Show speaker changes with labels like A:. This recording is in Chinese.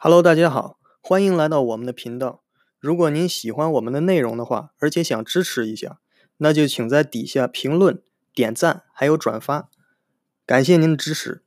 A: Hello，大家好，欢迎来到我们的频道。如果您喜欢我们的内容的话，而且想支持一下，那就请在底下评论、点赞还有转发，感谢您的支持。